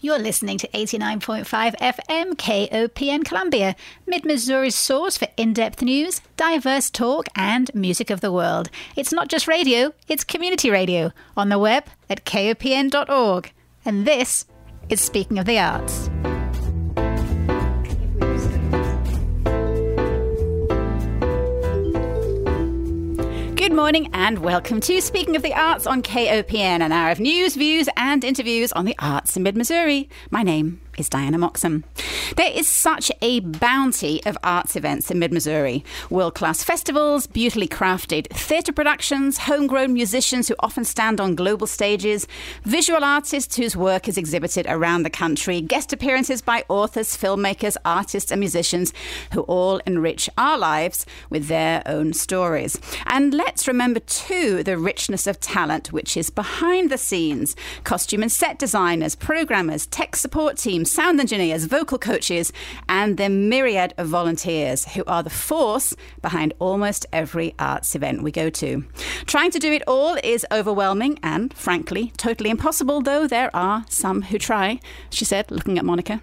You're listening to 89.5 FM KOPN Columbia, Mid Missouri's source for in depth news, diverse talk, and music of the world. It's not just radio, it's community radio on the web at kopn.org. And this is Speaking of the Arts. Morning and welcome to Speaking of the Arts on KOPN, an hour of news, views, and interviews on the arts in mid Missouri. My name is Diana Moxon. There is such a bounty of arts events in mid Missouri world class festivals, beautifully crafted theatre productions, homegrown musicians who often stand on global stages, visual artists whose work is exhibited around the country, guest appearances by authors, filmmakers, artists, and musicians who all enrich our lives with their own stories. And let's remember, too, the richness of talent which is behind the scenes costume and set designers, programmers, tech support teams sound engineers, vocal coaches, and the myriad of volunteers who are the force behind almost every arts event we go to. Trying to do it all is overwhelming and, frankly, totally impossible, though there are some who try, she said, looking at Monica.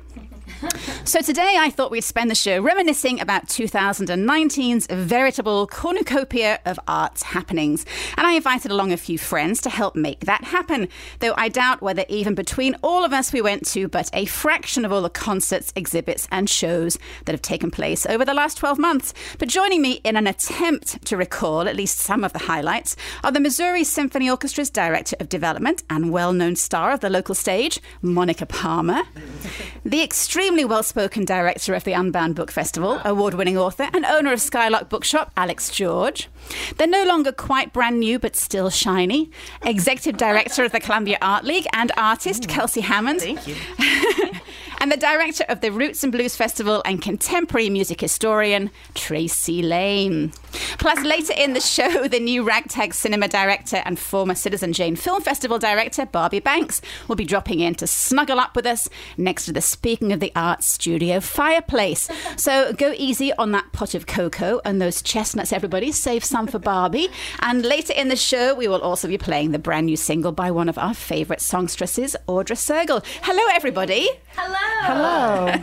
So today I thought we'd spend the show reminiscing about 2019's veritable cornucopia of arts happenings. And I invited along a few friends to help make that happen, though I doubt whether even between all of us we went to but a fraction of all the concerts, exhibits, and shows that have taken place over the last 12 months. But joining me in an attempt to recall at least some of the highlights are the Missouri Symphony Orchestra's Director of Development and well known star of the local stage, Monica Palmer, the extremely well spoken director of the Unbound Book Festival, award winning author, and owner of Skylark Bookshop, Alex George. They're no longer quite brand new, but still shiny. Executive director of the Columbia Art League and artist, Kelsey Hammond. Thank you. and the director of the Roots and Blues Festival and contemporary music historian, Tracy Lane. Plus, later in the show, the new Ragtag Cinema director and former Citizen Jane Film Festival director, Barbie Banks, will be dropping in to snuggle up with us next to the Speaking of the Arts studio fireplace. So go easy on that pot of cocoa and those chestnuts, everybody. Save some for Barbie. And later in the show, we will also be playing the brand new single by one of our favourite songstresses, Audra Sergel. Hello, everybody. Hello. Hello.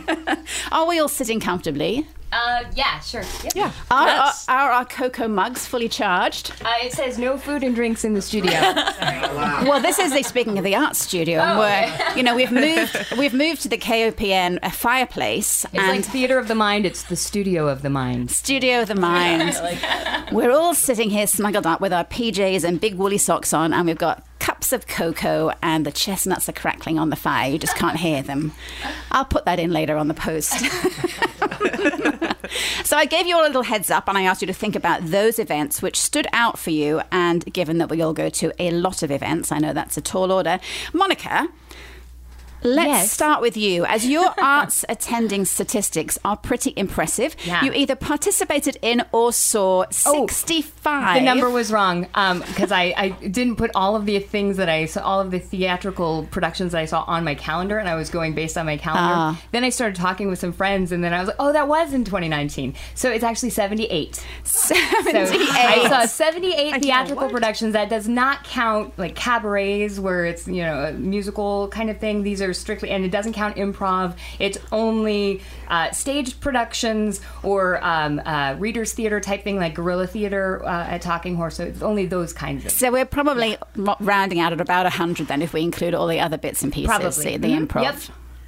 Are we all sitting comfortably? Uh, yeah, sure. Yep. Yeah. Are, are, are our cocoa mugs fully charged? Uh, it says no food and drinks in the studio. Well, this is the speaking of the arts studio, and Oh, we're, you know, we've moved, we've moved to the KOPN uh, fireplace It's and like theater of the mind. It's the studio of the mind. studio of the mind. We're all sitting here snuggled up with our PJs and big woolly socks on, and we've got cups of cocoa, and the chestnuts are crackling on the fire. You just can't hear them. I'll put that in later on the post. So I gave you all a little heads up and I asked you to think about those events which stood out for you. And given that we all go to a lot of events, I know that's a tall order. Monica, let's Yes. start with you. As your arts attending statistics are pretty impressive, Yeah. you either participated in or saw 65. The number was wrong because I, I didn't put all of the things that I saw, all of the theatrical productions that I saw on my calendar, and I was going based on my calendar. Ah. Then I started talking with some friends, and then I was like, oh, that was in 2019. So it's actually 78. So 78. I saw 78 know, theatrical productions. That does not count like cabarets where it's you know a musical kind of thing. These are strictly, and it doesn't count improv. It's only uh, staged productions or um, uh, readers theater type thing like guerrilla theater uh, at Talking Horse. So it's only those kinds of. So we're probably ro- rounding out at about 100 then if we include all the other bits and pieces, Probably. the, the Mhm. improv. Yep.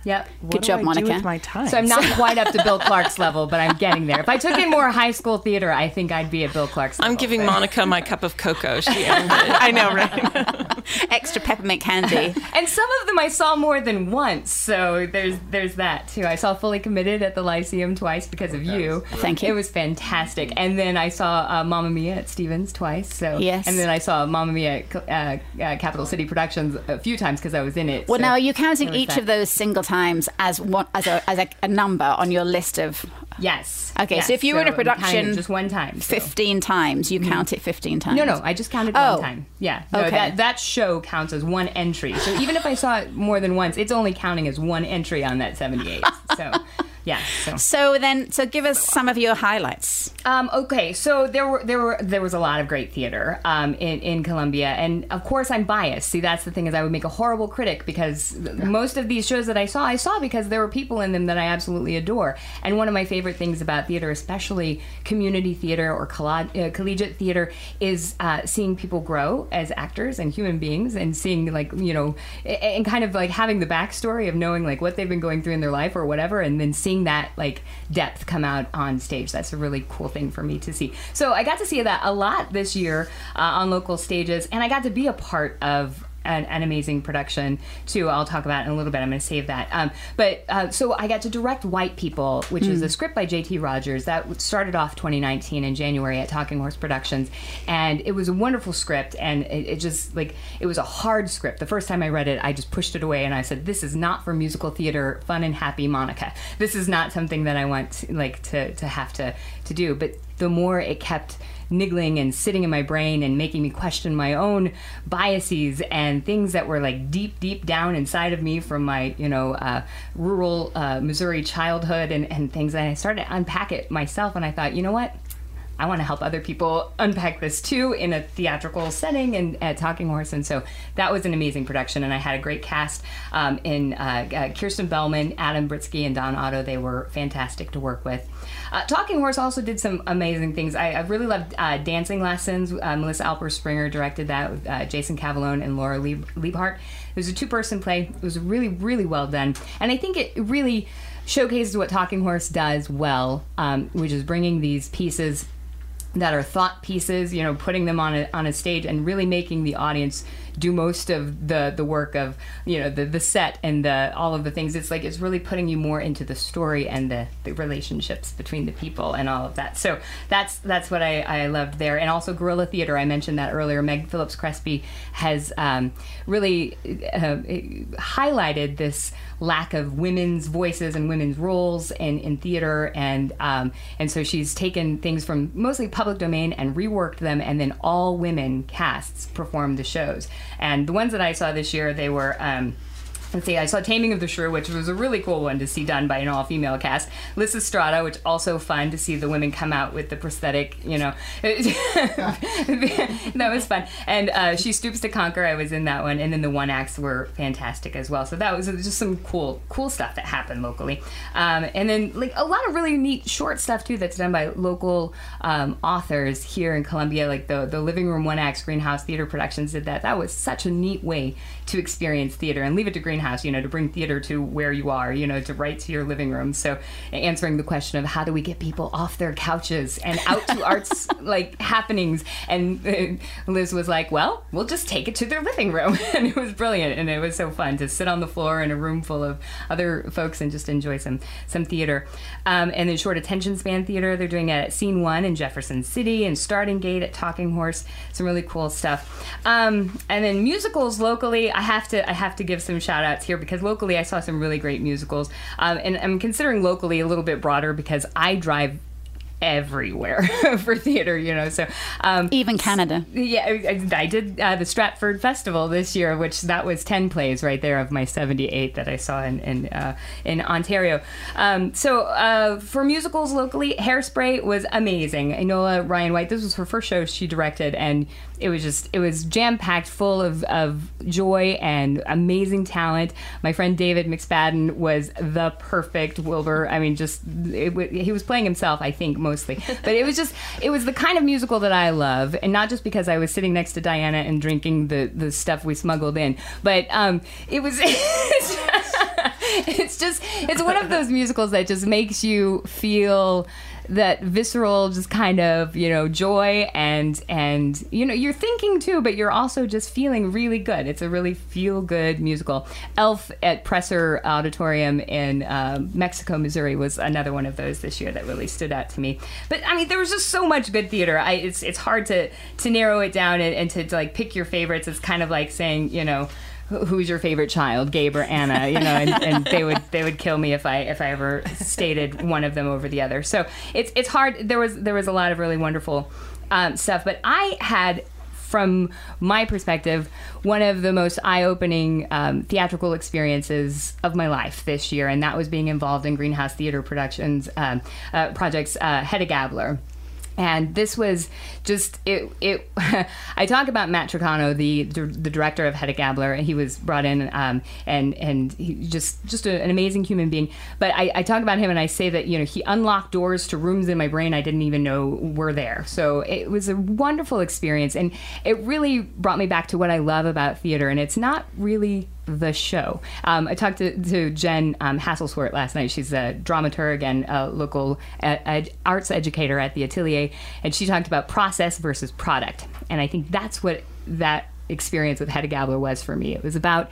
Yep. Good What do job, I Monica. Do with my time. So I'm not quite up to Bill Clark's level, but I'm getting there. If I took in more high school theater, I think I'd be at Bill Clark's level. I'm giving but- Monica my cup of cocoa. She earned it. I know, right? Extra peppermint candy. And some of them I saw more than once, so there's there's that too. I saw Fully Committed at the Lyceum twice because of you. Thank you. It was fantastic. And then I saw uh, Mamma Mia at Stephens twice. So Yes. And then I saw Mamma Mia at uh, uh, Capital City Productions a few times because I was in it. Well, so now are you counting each that. of those single times as one as a as a, a number on your list of Yes. Okay, Yes. so if you were in a I'm counting it production just one time, so. 15 times, you mm-hmm. count it 15 times? No, no, I just counted Oh. one time. Yeah, no, Okay. that that show counts as one entry. So even if I saw it more than once, it's only counting as one entry on that 78. So, yeah. So So then, so give us some of your highlights. Um, okay, so there were there were there was a lot of great theater um, in in Columbia, and of course I'm biased. See, that's the thing is I would make a horrible critic because most of these shows that I saw, I saw because there were people in them that I absolutely adore. And one of my favorite things about theater, especially community theater or uh, collegiate theater, is uh, seeing people grow as actors and human beings, and seeing like you know, and kind of like having the backstory of knowing like what they've been going through in their life or whatever, and then seeing that like depth come out on stage. That's a really cool thing for me to see. So I got to see that a lot this year uh, on local stages, and I got to be a part of an, an amazing production too. I'll talk about it in a little bit. I'm going to save that. Um, but uh, so I got to direct White People, which is a script by J.T. Rogers that started off 2019 in January at Talking Horse Productions, and it was a wonderful script. And it, it just like it was a hard script. The first time I read it, I just pushed it away and I said, "This is not for musical theater, fun and happy, Monica. This is not something that I want to, like to to have to to do." But the more it kept niggling and sitting in my brain and making me question my own biases and things that were like deep, deep down inside of me from my, you know, uh, rural uh, Missouri childhood and, and things. And I started to unpack it myself, and I thought, you know what? I want to help other people unpack this too in a theatrical setting and at Talking Horse. And so that was an amazing production. And I had a great cast um, in uh, uh, Kirsten Bellman, Adam Britsky, and Don Otto. They were fantastic to work with. Uh, Talking Horse also did some amazing things. I, I really loved uh, Dancing Lessons. Uh, Melissa Alper Springer directed that with uh, Jason Cavallone and Laura Lieb- Liebhart. It was a two person play. It was really, really well done. And I think it really showcases what Talking Horse does well, um, which is bringing these pieces that are thought pieces, you know, putting them on a, on a stage and really making the audience do most of the the work of you know the the set and the all of the things. It's like it's really putting you more into the story and the, the relationships between the people and all of that. So that's that's what I, I loved there. And also guerrilla theater I mentioned that earlier. Meg Phillips Crespi has um, really uh, highlighted this lack of women's voices and women's roles in, in theater. And um, and so she's taken things from mostly public domain and reworked them and then all women casts performed the shows. And the ones that I saw this year they were um, Let's see, I saw Taming of the Shrew, which was a really cool one to see done by an all female cast. Lysistrata, which also fun to see the women come out with the prosthetic, you know. that was fun. And uh, She Stoops to Conquer, I was in that one. And then the one acts were fantastic as well. So that was just some cool, cool stuff that happened locally. Um, and then, like, a lot of really neat short stuff, too, that's done by local um, authors here in Columbia. Like the, the Living Room One Acts Greenhouse Theater Productions did that. That was such a neat way to experience theater and leave it to Greenhouse, you know, to bring theater to where you are, you know, to right to your living room. So answering the question of how do we get people off their couches and out to arts like happenings. And uh, Liz was like, well, we'll just take it to their living room. and it was brilliant. And it was so fun to sit on the floor in a room full of other folks and just enjoy some, some theater. Um, and then short attention span theater, they're doing it at Scene One in Jefferson City and Starting Gate at Talking Horse. Some really cool stuff. Um, and then musicals locally, I have to I have to give some shout outs here because locally I saw some really great musicals. Um, and I'm considering locally a little bit broader because I drive everywhere for theater, you know. So um, Even Canada. yeah, I, I did uh, the Stratford Festival this year, which that was ten plays right there of my seventy-eight that I saw in in, uh, in Ontario. Um, so uh, for musicals locally, Hairspray was amazing. Enola Ryan White, this was her first show she directed, and it was just it was jam packed, full of of joy and amazing talent. My friend David McSpadden was the perfect Wilbur. I mean, just it, he was playing himself, I think mostly, but it was just it was the kind of musical that I love, and not just because I was sitting next to Diana and drinking the the stuff we smuggled in, but um, it was. it's just it's one of those musicals that just makes you feel that visceral just kind of you know joy and and you know you're thinking too but you're also just feeling really good. It's a really feel good musical. Elf at presser auditorium in um, mexico missouri was another one of those this year that really stood out to me. But i mean there was just so much good theater. I, it's it's hard to to narrow it down and, and to, to like pick your favorites. It's kind of like saying you know who's your favorite child, Gabe or Anna? You know, and, and they would they would kill me if I if I ever stated one of them over the other. So it's it's hard. There was there was a lot of really wonderful um, stuff, but I had. From my perspective, one of the most eye-opening um, theatrical experiences of my life this year, and that was being involved in Greenhouse Theater Productions um, uh, projects, uh, Hedda Gabler and this was just it. It I talk about Matt Tricano, the the director of Hedda Gabler, and he was brought in, um, and and he just just a, an amazing human being. But I, I talk about him, and I say that you know he unlocked doors to rooms in my brain I didn't even know were there. So it was a wonderful experience, and it really brought me back to what I love about theater. And it's not really the show. Um, I talked to, to Jen um, Hasselswort last night. She's a dramaturg and a local ed- ed- arts educator at the Atelier, and she talked about process versus product. And I think that's what that experience with Hedda Gabler was for me. It was about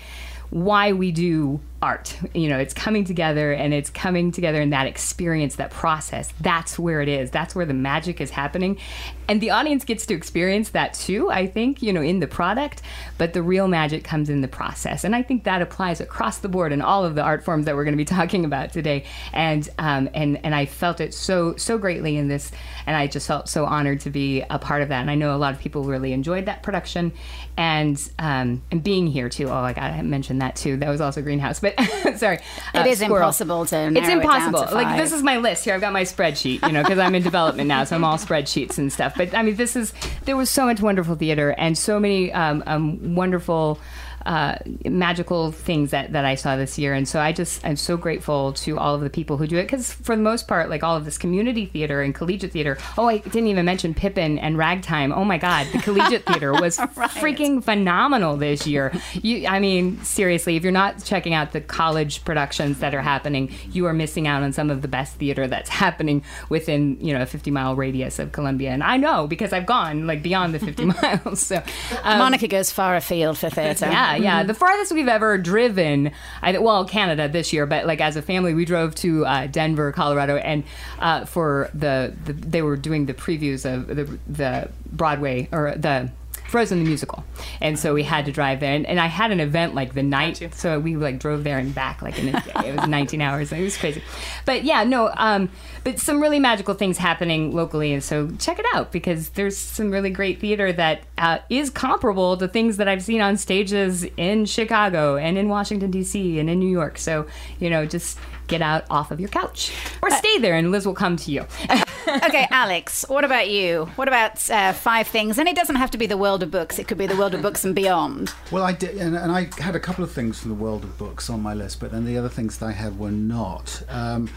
why we do art. You know, it's coming together and it's coming together in that experience, that process. That's where it is. That's where the magic is happening. And the audience gets to experience that too, I think, you know, in the product, but the real magic comes in the process. And I think that applies across the board in all of the art forms that we're going to be talking about today. And um, and and I felt it so so greatly in this and I just felt so honored to be a part of that. And I know a lot of people really enjoyed that production and um, and being here too. Oh, I got to mention that too. That was also Greenhouse. But sorry, it uh, is squirrel. impossible to. It's impossible. It like this is my list here. I've got my spreadsheet, you know, because I'm in development now, so I'm all spreadsheets and stuff. But I mean, this is there was so much wonderful theater and so many um, um, wonderful uh, magical things that, that I saw this year. And so I just, I'm so grateful to all of the people who do it. Because for the most part, like all of this community theater and collegiate theater, oh, I didn't even mention Pippin and Ragtime. Oh my God, the collegiate theater was right. freaking phenomenal this year. You, I mean, seriously, if you're not checking out the college productions that are happening, you are missing out on some of the best theater that's happening within, you know, a 50 mile radius of Columbia. And I know because I've gone like beyond the 50 miles. So um, Monica goes far afield for theater. Yeah, yeah. Mm-hmm. The farthest we've ever driven, I, well, Canada this year, but like as a family, we drove to uh, Denver, Colorado, and uh, for the, the, they were doing the previews of the the Broadway or the Frozen the musical, and so we had to drive there. And, and I had an event like the night, so we like drove there and back like in a day. It was 19 hours. It was crazy, but yeah, no. Um, but some really magical things happening locally, and so check it out because there's some really great theater that uh, is comparable to things that I've seen on stages in Chicago and in Washington D.C. and in New York. So you know, just get out off of your couch or uh, stay there and Liz will come to you. okay, Alex, what about you? What about uh, five things? And it doesn't have to be the world of books, it could be the world of books and beyond. Well, I did, and, and I had a couple of things from the world of books on my list, but then the other things that I had were not. Um,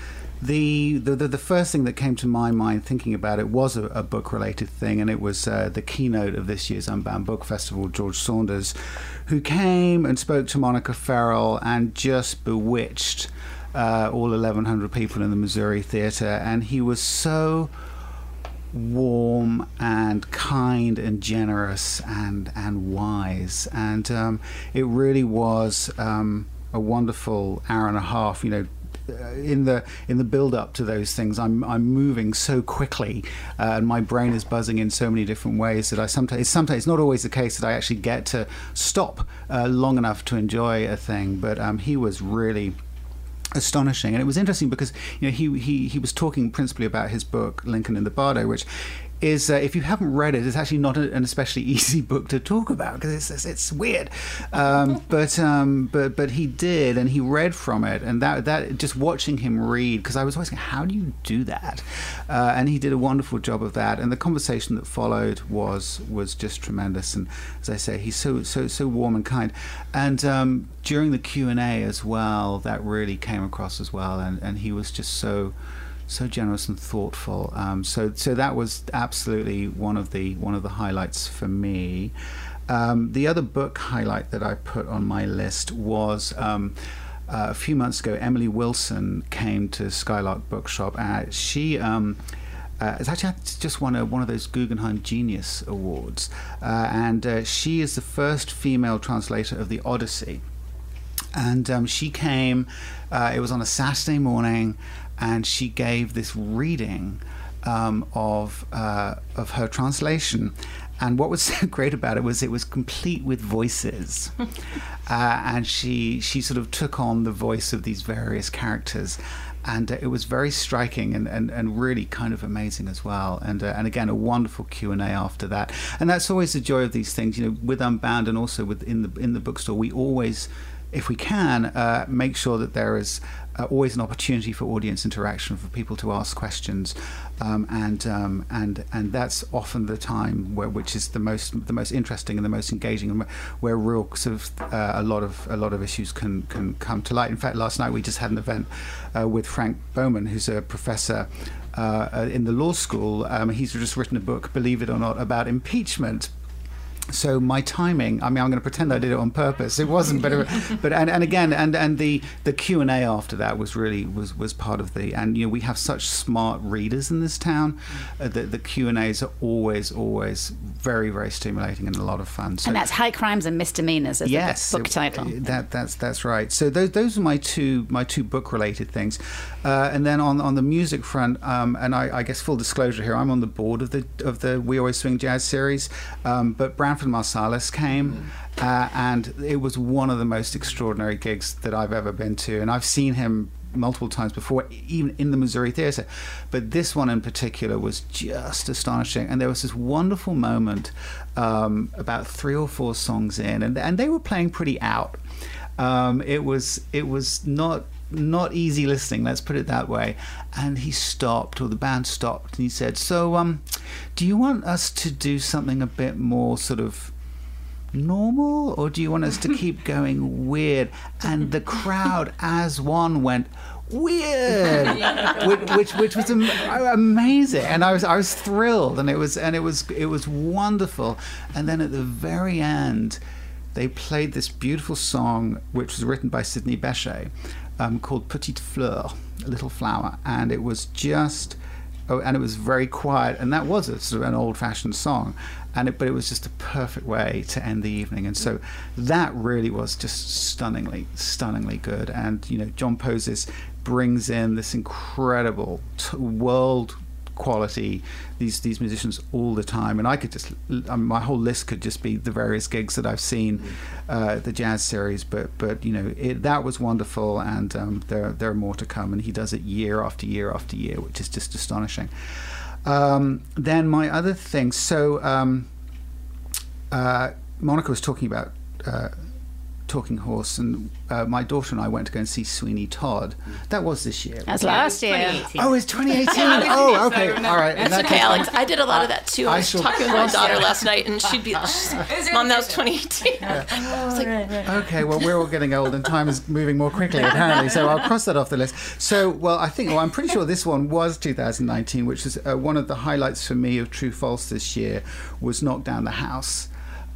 the, the, the first thing that came to my mind thinking about it was a, a book related thing, and it was uh, the keynote of this year's Unbound Book Festival, George Saunders, who came and spoke to Monica Farrell and just bewitched uh, all 1,100 people in the Missouri Theater, and he was so warm and kind and generous and and wise, and um, it really was um, a wonderful hour and a half. You know, uh, in the in the build up to those things I'm I'm moving so quickly uh, and my brain is buzzing in so many different ways that I sometimes it's sometimes it's not always the case that I actually get to stop uh, long enough to enjoy a thing but um, he was really astonishing. And it was interesting because you know he he he was talking principally about his book Lincoln in the Bardo, which is uh, if you haven't read it, it's actually not a, an especially easy book to talk about because it's, it's, it's weird. Um, but um, but but he did, and he read from it, and that that just watching him read because I was always how do you do that? Uh, and he did a wonderful job of that, and the conversation that followed was was just tremendous. And as I say, he's so so so warm and kind, and um, during the Q and A as well, that really came across as well, and and he was just so so generous and thoughtful. Um, so so that was absolutely one of the one of the highlights for me. Um, the other book highlight that I put on my list was. Um, uh, a few months ago, Emily Wilson came to Skylark Bookshop. and she um, uh, actually just won a, one of those Guggenheim Genius Awards, uh, and uh, she is the first female translator of the Odyssey. And um, she came. Uh, it was on a Saturday morning, and she gave this reading um, of uh, of her translation. And what was so great about it was it was complete with voices, uh, and she she sort of took on the voice of these various characters, and uh, it was very striking and, and, and really kind of amazing as well. And uh, and again, a wonderful Q and A after that. And that's always the joy of these things, you know, with Unbound and also with in the in the bookstore, we always if we can, uh, make sure that there is uh, always an opportunity for audience interaction for people to ask questions, um, and um, and and that's often the time where which is the most the most interesting and the most engaging, where real sort of uh, a lot of a lot of issues can can come to light. In fact, last night we just had an event uh, with Frank Bowman, who's a professor. Uh, in the law school, um, he's just written a book, believe it or not, about impeachment so my timing i mean i'm going to pretend i did it on purpose. It wasn't but but and, and again and and the the q&a after that was really was was part of the and you know we have such smart readers in this town uh, that the q&a's are always always very very stimulating and a lot of fun. So, and that's high crimes and misdemeanors as yes, the book title. it, that that's that's right. So those those are my two my two book related things. Uh, and then on on the music front um, and I, I, guess full disclosure here i'm on the board of the of the we always swing jazz series um, but Brown Branford Marsalis came, uh, and it was one of the most extraordinary gigs that I've ever been to. And I've seen him multiple times before, even in the Missouri Theatre. But this one in particular was just astonishing. And there was this wonderful moment um, about three or four songs in, and, and they were playing pretty out. Um, it was it was not not easy listening, let's put it that way. And he stopped, or the band stopped, and he said, So, um, do you want us to do something a bit more sort of normal, or do you want us to keep going weird? And the crowd, as one, went, weird which, which, which was amazing and I was I was thrilled and it was and it was it was wonderful and then at the very end they played this beautiful song which was written by Sidney Bechet um, called Petite Fleur, a little flower, and it was just. Oh, and it was very quiet, and that was a, sort of an old-fashioned song, and it, but it was just a perfect way to end the evening, and so that really was just stunningly, stunningly good. And you know, Jon Poses brings in this incredible t- world quality these these musicians all the time. And I could just um, my whole list could just be the various gigs that I've seen uh, the jazz series. But but you know it, that was wonderful. And um, there there are more to come. And he does it year after year after year which is just astonishing. Um, then my other thing so um, uh, Monica was talking about uh, Talking Horse, and uh, my daughter and I went to go and see Sweeney Todd. That was this year. That's last year. Oh, it's 2018. oh, okay. All right. That's okay, Alex. I did a lot of that too. I, I was shall... talking with my daughter last night, and she'd be like, Mom, that was 2018. Yeah. like, okay, well, we're all getting old, and time is moving more quickly, apparently, so I'll cross that off the list. So, well, I think, well, I'm pretty sure this one was 2019, which is uh, one of the highlights for me of True False this year was Knock Down the House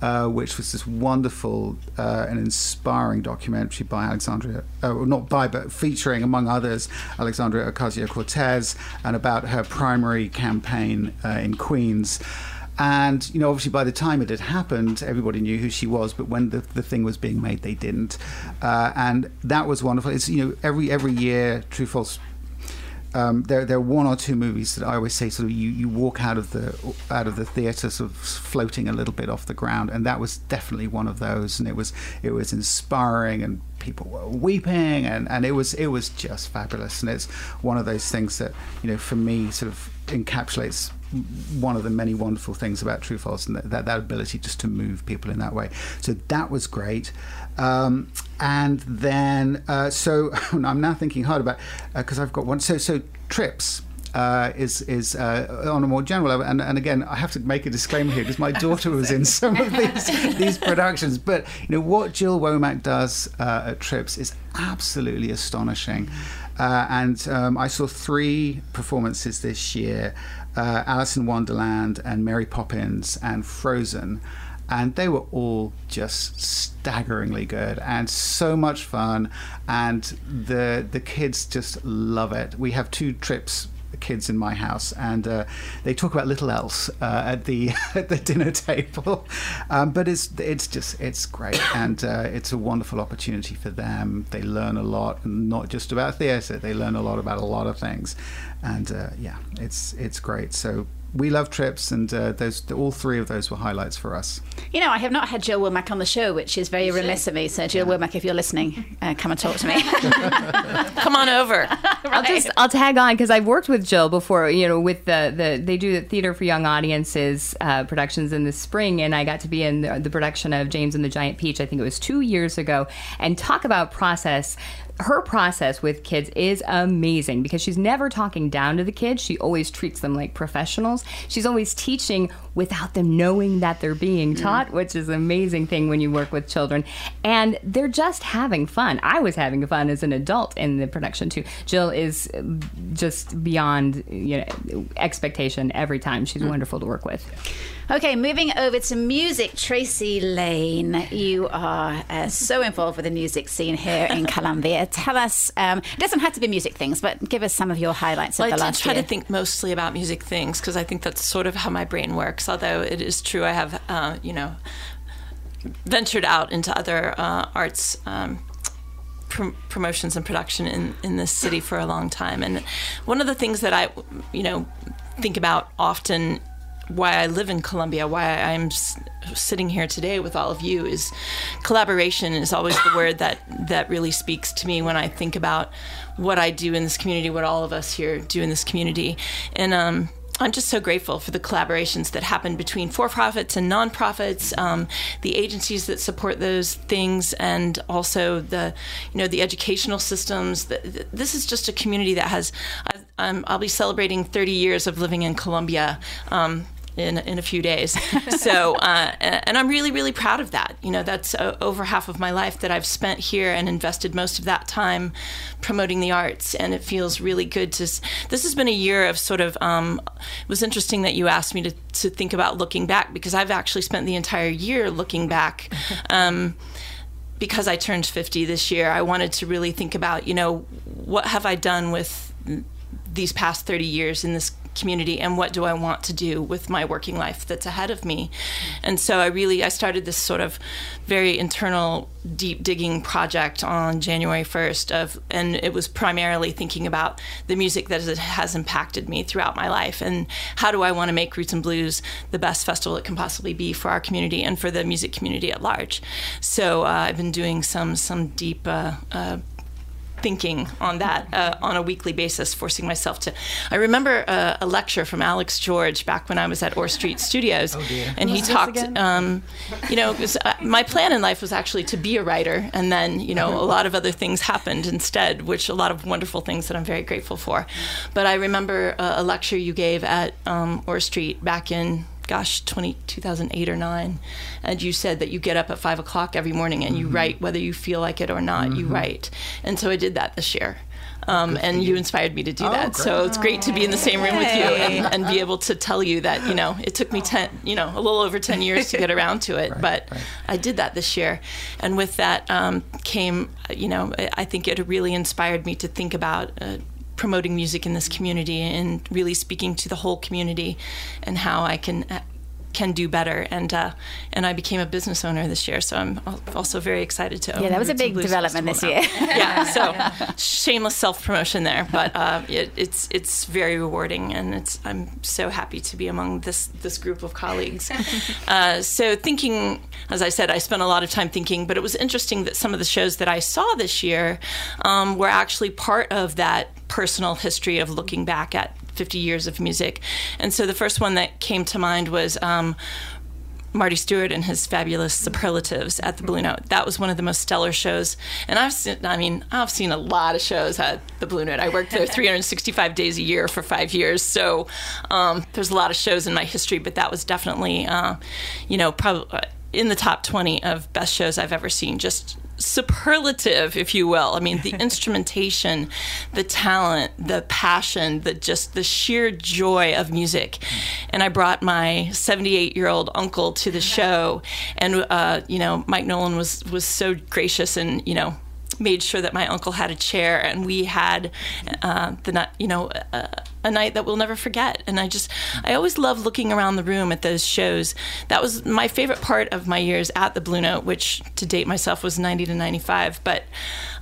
uh, which was this wonderful uh, and inspiring documentary by Alexandria, uh, not by, but featuring, among others, Alexandria Ocasio Cortez, and about her primary campaign uh, in Queens. And, you know, obviously by the time it had happened, everybody knew who she was, but when the, the thing was being made, they didn't. Uh, and that was wonderful. It's, you know, every, every year, True False um, there there are one or two movies that I always say sort of you, you walk out of the out of the theatre sort of floating a little bit off the ground, and that was definitely one of those, and it was it was inspiring, and people were weeping, and, and it was it was just fabulous, and it's one of those things that you know for me sort of encapsulates one of the many wonderful things about True False, and that, that, that ability just to move people in that way. So that was great. Um, and then, uh, so I'm now thinking hard about because uh, I've got one. So, so TRYPS. Uh, is is uh, on a more general level, and, and again, I have to make a disclaimer here because my daughter was in some of these these productions. But you know what Jill Womack does uh, at TRYPS is absolutely astonishing. Uh, and um, I saw three performances this year: uh, Alice in Wonderland and Mary Poppins and Frozen and they were all just staggeringly good and so much fun and the the kids just love it we have two TRYPS kids in my house, and uh, they talk about little else uh, at the at the dinner table. Um, but it's it's just it's great, and uh, it's a wonderful opportunity for them. They learn a lot, not just about theatre. They learn a lot about a lot of things, and uh, yeah, it's it's great. So we love TRYPS, and uh, those all three of those were highlights for us. You know, I have not had Jill Womack on the show, which is very remiss of me. So, Jill yeah. Womack, if you're listening, uh, come and talk to me. come on over. right. I'll just I'll tag on because I've worked with Jill before. You know, with the the they do the theater for young audiences uh, productions in the spring, and I got to be in the, the production of James and the Giant Peach. I think it was two years ago, and talk about process her process with kids is amazing because she's never talking down to the kids. She always treats them like professionals. She's always teaching without them knowing that they're being mm. taught, which is an amazing thing when you work with children. And they're just having fun. I was having fun as an adult in the production too. Jill is just beyond you know expectation every time. She's mm. wonderful to work with. Okay, moving over to music. Tracy Lane, you are uh, so involved with the music scene here in Columbia. Tell us, um, it doesn't have to be music things, but give us some of your highlights well, of the I last year. I try to think mostly about music things because I think that's sort of how my brain works. Although it is true, I have, uh, you know, ventured out into other uh, arts. Um, promotions and production in, in this city for a long time. And one of the things that I, you know, think about often why I live in Columbia, why I'm s- sitting here today with all of you is collaboration is always the word that that really speaks to me when I think about what I do in this community, what all of us here do in this community, and um, I'm just so grateful for the collaborations that happen between for-profits and nonprofits, um, the agencies that support those things, and also the, you know, the educational systems. This is just a community that has. i will be celebrating 30 years of living in Columbia. Um, in, in a few days. so, uh, and I'm really, really proud of that. You know, that's uh, over half of my life that I've spent here and invested most of that time promoting the arts. And it feels really good to. This has been a year of sort of. Um, it was interesting that you asked me to, to think about looking back because I've actually spent the entire year looking back. Um, because I turned 50 this year, I wanted to really think about, you know, what have I done with these past 30 years in this community and what do I want to do with my working life that's ahead of me. And so I really I started this sort of very internal deep digging project on January 1st of and it was primarily thinking about the music that has impacted me throughout my life and how do I want to make Roots and Blues the best festival it can possibly be for our community and for the music community at large. So uh, I've been doing some some deep uh, uh, thinking on that uh, on a weekly basis, forcing myself to. I remember uh, a lecture from Alex George back when I was at Orr Street Studios, oh and he talked. Um, you know, was, uh, my plan in life was actually to be a writer, and then you know a lot of other things happened instead, which a lot of wonderful things that I'm very grateful for. But I remember a, a lecture you gave at um, Orr Street back in gosh, 20, 2008 or 9. And you said that you get up at 5 o'clock every morning and you mm-hmm. write whether you feel like it or not, mm-hmm. you write. And so I did that this year. Um, and you. inspired me to do oh, that. Great. So it's great to be in the same room with you and, and, be able to tell you that, you know, it took me 10, you know, a little over 10 years to get around to it. right, but right. I did that this year. And with that um, came, you know, I think it really inspired me to think about uh, promoting music in this community and really speaking to the whole community and how I can can do better. And uh, and I became a business owner this year, so I'm also very excited to. Yeah, that was a big development this year. yeah, so shameless self promotion there, but uh, it, it's it's very rewarding, and it's I'm so happy to be among this this group of colleagues. Uh, so thinking, as I said, I spent a lot of time thinking, but it was interesting that some of the shows that I saw this year um, were actually part of that personal history of looking back at 50 years of music. And so the first one that came to mind was um, Marty Stuart and his fabulous superlatives at the Blue Note. That was one of the most stellar shows. And I've seen, I mean, I've seen a lot of shows at the Blue Note. I worked there 365 days a year for five years. So um, there's a lot of shows in my history, but that was definitely, uh, you know, probably uh, in the top 20 of best shows I've ever seen. Just superlative, if you will. I mean, the instrumentation, the talent, the passion, the just the sheer joy of music. And I brought my 78 year old uncle to the show, and uh, you know, Mike Nolan was was so gracious and you know made sure that my uncle had a chair and we had uh, the you know, uh, a night that we'll never forget. And I just, I always love looking around the room at those shows. That was my favorite part of my years at the Blue Note, which to date myself was 90 to 95. But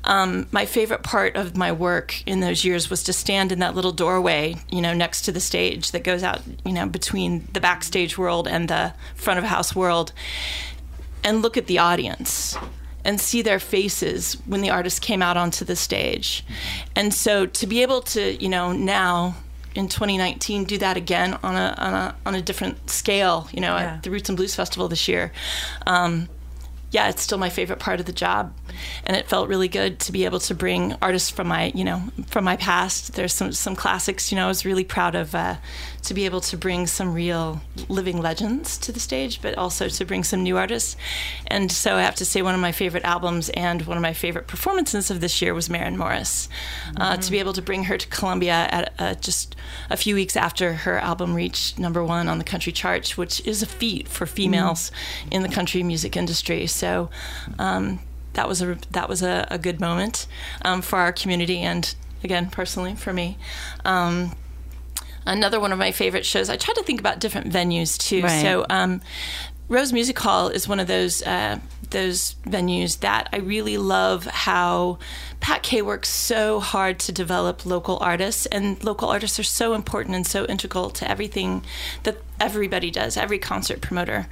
um, my favorite part of my work in those years was to stand in that little doorway, you know, next to the stage that goes out, you know, between the backstage world and the front of house world and look at the audience and see their faces when the artist came out onto the stage. And so to be able to, you know, now in 2019 do that again on a on a on a different scale, you know, Yeah. at the Roots and Blues Festival this year. Um, yeah, it's still my favorite part of the job, and it felt really good to be able to bring artists from my, you know, from my past. There's some some classics. You know, I was really proud of uh, to be able to bring some real living legends to the stage, but also to bring some new artists. And so I have to say, one of my favorite albums and one of my favorite performances of this year was Maren Morris. Uh, to be able to bring her to Columbia at uh, just a few weeks after her album reached number one on the country charts, which is a feat for females in the country music industry. So. Um, that was a that was a, a good moment um, for our community and again personally for me. Um, another one of my favorite shows. I try to think about different venues too. Right. So um, Rose Music Hall is one of those uh, those venues that I really love how Pat K works so hard to develop local artists, and local artists are so important and so integral to everything that everybody does, every concert promoter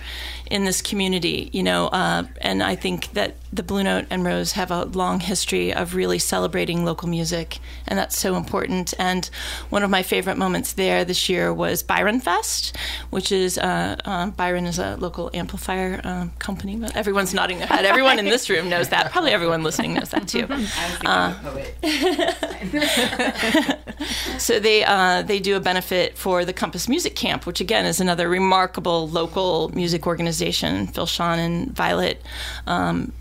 in this community, you know. Uh, and I think that the Blue Note and Rose have a long history of really celebrating local music, and that's so important. And one of my favorite moments there this year was Byron Fest, which is uh, uh, Byron is a local amplifier um, company. Everyone's nodding their head. Everyone in this room knows that. Probably everyone listening knows that too. So they uh, they do a benefit for the Compass Music Camp, which again is another remarkable local music organization. Phil Sean and Violet um,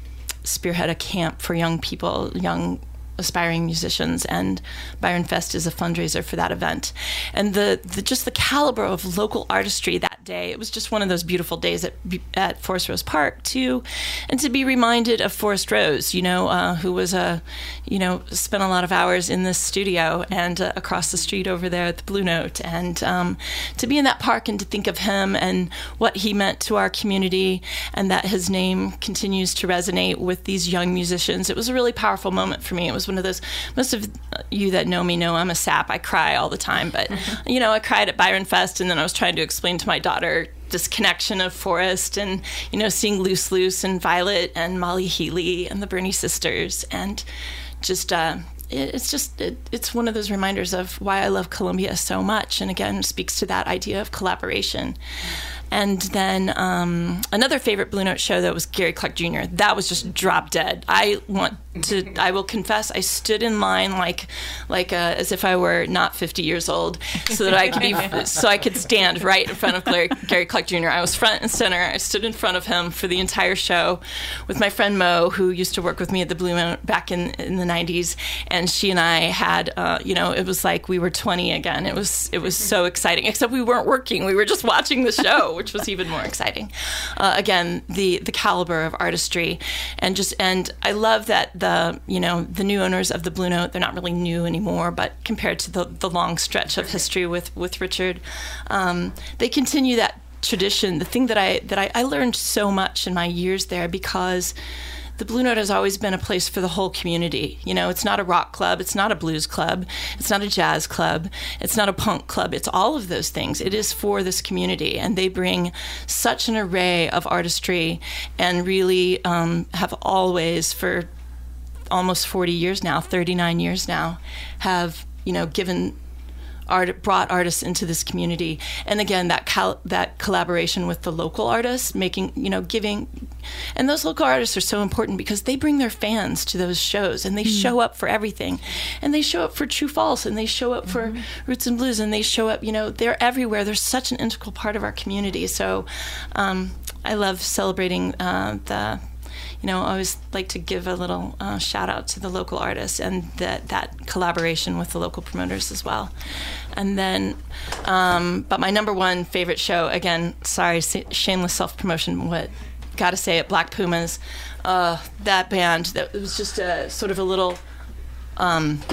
spearhead a camp for young people, young aspiring musicians, and Byron Fest is a fundraiser for that event. And the, the just the caliber of local artistry that day, it was just one of those beautiful days at at Forrest Rose Park too, and to be reminded of Forest Rose, you know, uh, who was a, you know, spent a lot of hours in this studio and uh, across the street over there at the Blue Note, and um, to be in that park and to think of him and what he meant to our community, and that his name continues to resonate with these young musicians. It was a really powerful moment for me. It was one of those. Most of you that know me know I'm a sap. I cry all the time, but you know, I cried at Byron Fest, and then I was trying to explain to my daughter this connection of Forrest and you know seeing Loose Loose and Violet and Molly Healy and the Bernie sisters and just uh, it, it's just it, it's one of those reminders of why I love Columbia so much and again speaks to that idea of collaboration. And then um, another favorite Blue Note show that was Gary Clark Jr. That was just drop dead. I want to. I will confess, I stood in line like, like uh, as if I were not 50 years old, so that I could be, so I could stand right in front of Gary, Gary Clark Jr. I was front and center. I stood in front of him for the entire show, with my friend Mo, who used to work with me at the Blue Note back in in the 90s, and she and I had, uh, you know, it was like we were 20 again. It was it was so exciting. Except we weren't working; we were just watching the show, which was even more exciting. Uh, again, the the caliber of artistry, and just and I love that the you know the new owners of the Blue Note they're not really new anymore, but compared to the the long stretch of history with with Richard, um, they continue that tradition. The thing that I that I, I learned so much in my years there because the Blue Note has always been a place for the whole community. You know, it's not a rock club, it's not a blues club, it's not a jazz club, it's not a punk club. It's all of those things. It is for this community, and they bring such an array of artistry and really um, have always for almost 40 years now, 39 years now, have you know given art brought artists into this community. And again that cal- that collaboration with the local artists making you know giving and those local artists are so important because they bring their fans to those shows and they show up for everything. And they show up for true false and they show up for roots and blues and they show up you know they're everywhere. They're such an integral part of our community. So um, i love celebrating uh, the you know, I always like to give a little uh, shout out to the local artists and that that collaboration with the local promoters as well. And then, um, but my number one favorite show, again, sorry, shameless self promotion, what got to say it, Black Pumas, uh, that band that it was just a sort of a little um,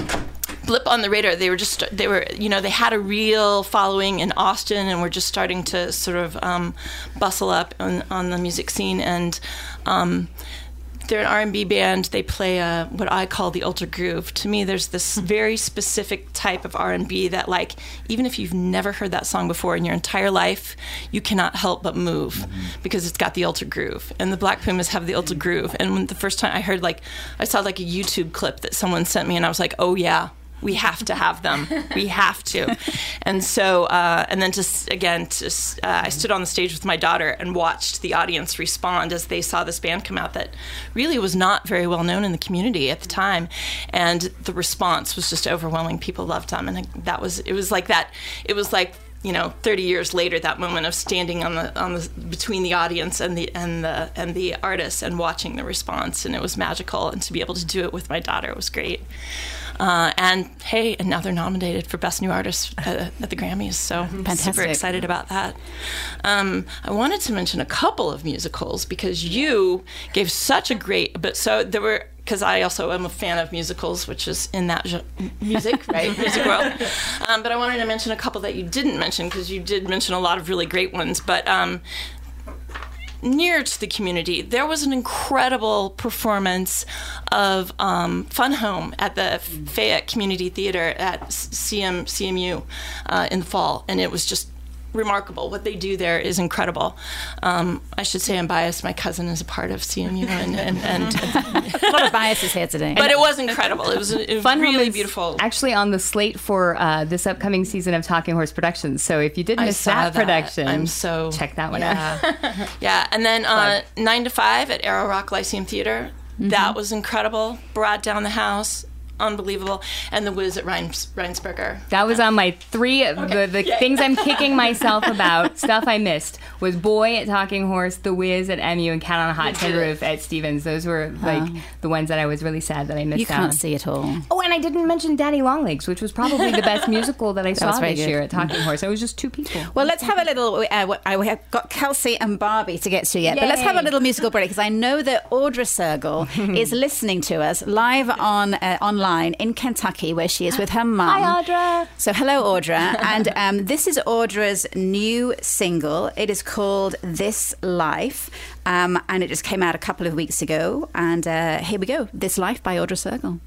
blip on the radar. They were just they were you know they had a real following in Austin and were just starting to sort of um, bustle up on, on the music scene and. Um, they're an R&B band. They play uh, what I call the ultra groove. To me, there's this very specific type of R&B that, like, even if you've never heard that song before in your entire life, you cannot help but move because it's got the ultra groove. And the Black Pumas have the ultra groove. And when the first time I heard, like, I saw like a YouTube clip that someone sent me, and I was like, oh yeah, we have to have them. We have to. And so, uh, and then just again, just, uh, I stood on the stage with my daughter and watched the audience respond as they saw this band come out that really was not very well known in the community at the time. And the response was just overwhelming. People loved them. And that was, it was like that, it was like, you know, 30 years later, that moment of standing on the on the between the audience and the and the and the artist and watching the response, and it was magical. And to be able to do it with my daughter was great. Uh, and hey, and now they're nominated for Best New Artist at, at the Grammys, so I'm super excited about that. Um, I wanted to mention a couple of musicals because you gave such a great, but so there were because I also am a fan of musicals, which is in that music, right, music world. Um, but I wanted to mention a couple that you didn't mention because you did mention a lot of really great ones. But um, near to the community, there was an incredible performance of um, Fun Home at the Fayette Community Theater at CM, CMU uh, in the fall, and it was just remarkable. What they do there is incredible. Um, I should say I'm biased. My cousin is a part of CMU, and, and, and A lot of biases here today. but it was incredible. It was a, a Fun really beautiful. Actually, on the slate for uh, this upcoming season of Talking Horse Productions. So if you did miss that, that. production, I'm so check that one out. yeah. yeah, and then uh, nine to five at Arrow Rock Lyceum Theater. Mm-hmm. That was incredible. Brought down the house. Unbelievable. And the Wiz at Reins- Rhynsburger. That was on my three. The, the things I'm kicking myself about, stuff I missed, was Boy at Talking Horse, The Wiz at MU, and Cat on a Hot Tin. Roof at Stephens. Those were like the ones that I was really sad that I missed you can't on. see it all. Oh, and I didn't mention Daddy Longlegs, which was probably the best musical that I saw was very this good. year at Talking Horse. It was just two people. Well, let's have a little. Uh, what- I- we have got Kelsey and Barbie to get to yet, but let's have a little musical break because I know that Audra Sergel is listening to us live on uh, online in Kentucky, where she is with her mum. Hi, Audra. So, hello, Audra, and um, this is Audra's new single. It is called "This Life," um, and it just came out a couple of weeks ago. And uh, here we go: "This Life" by Audra Sergel.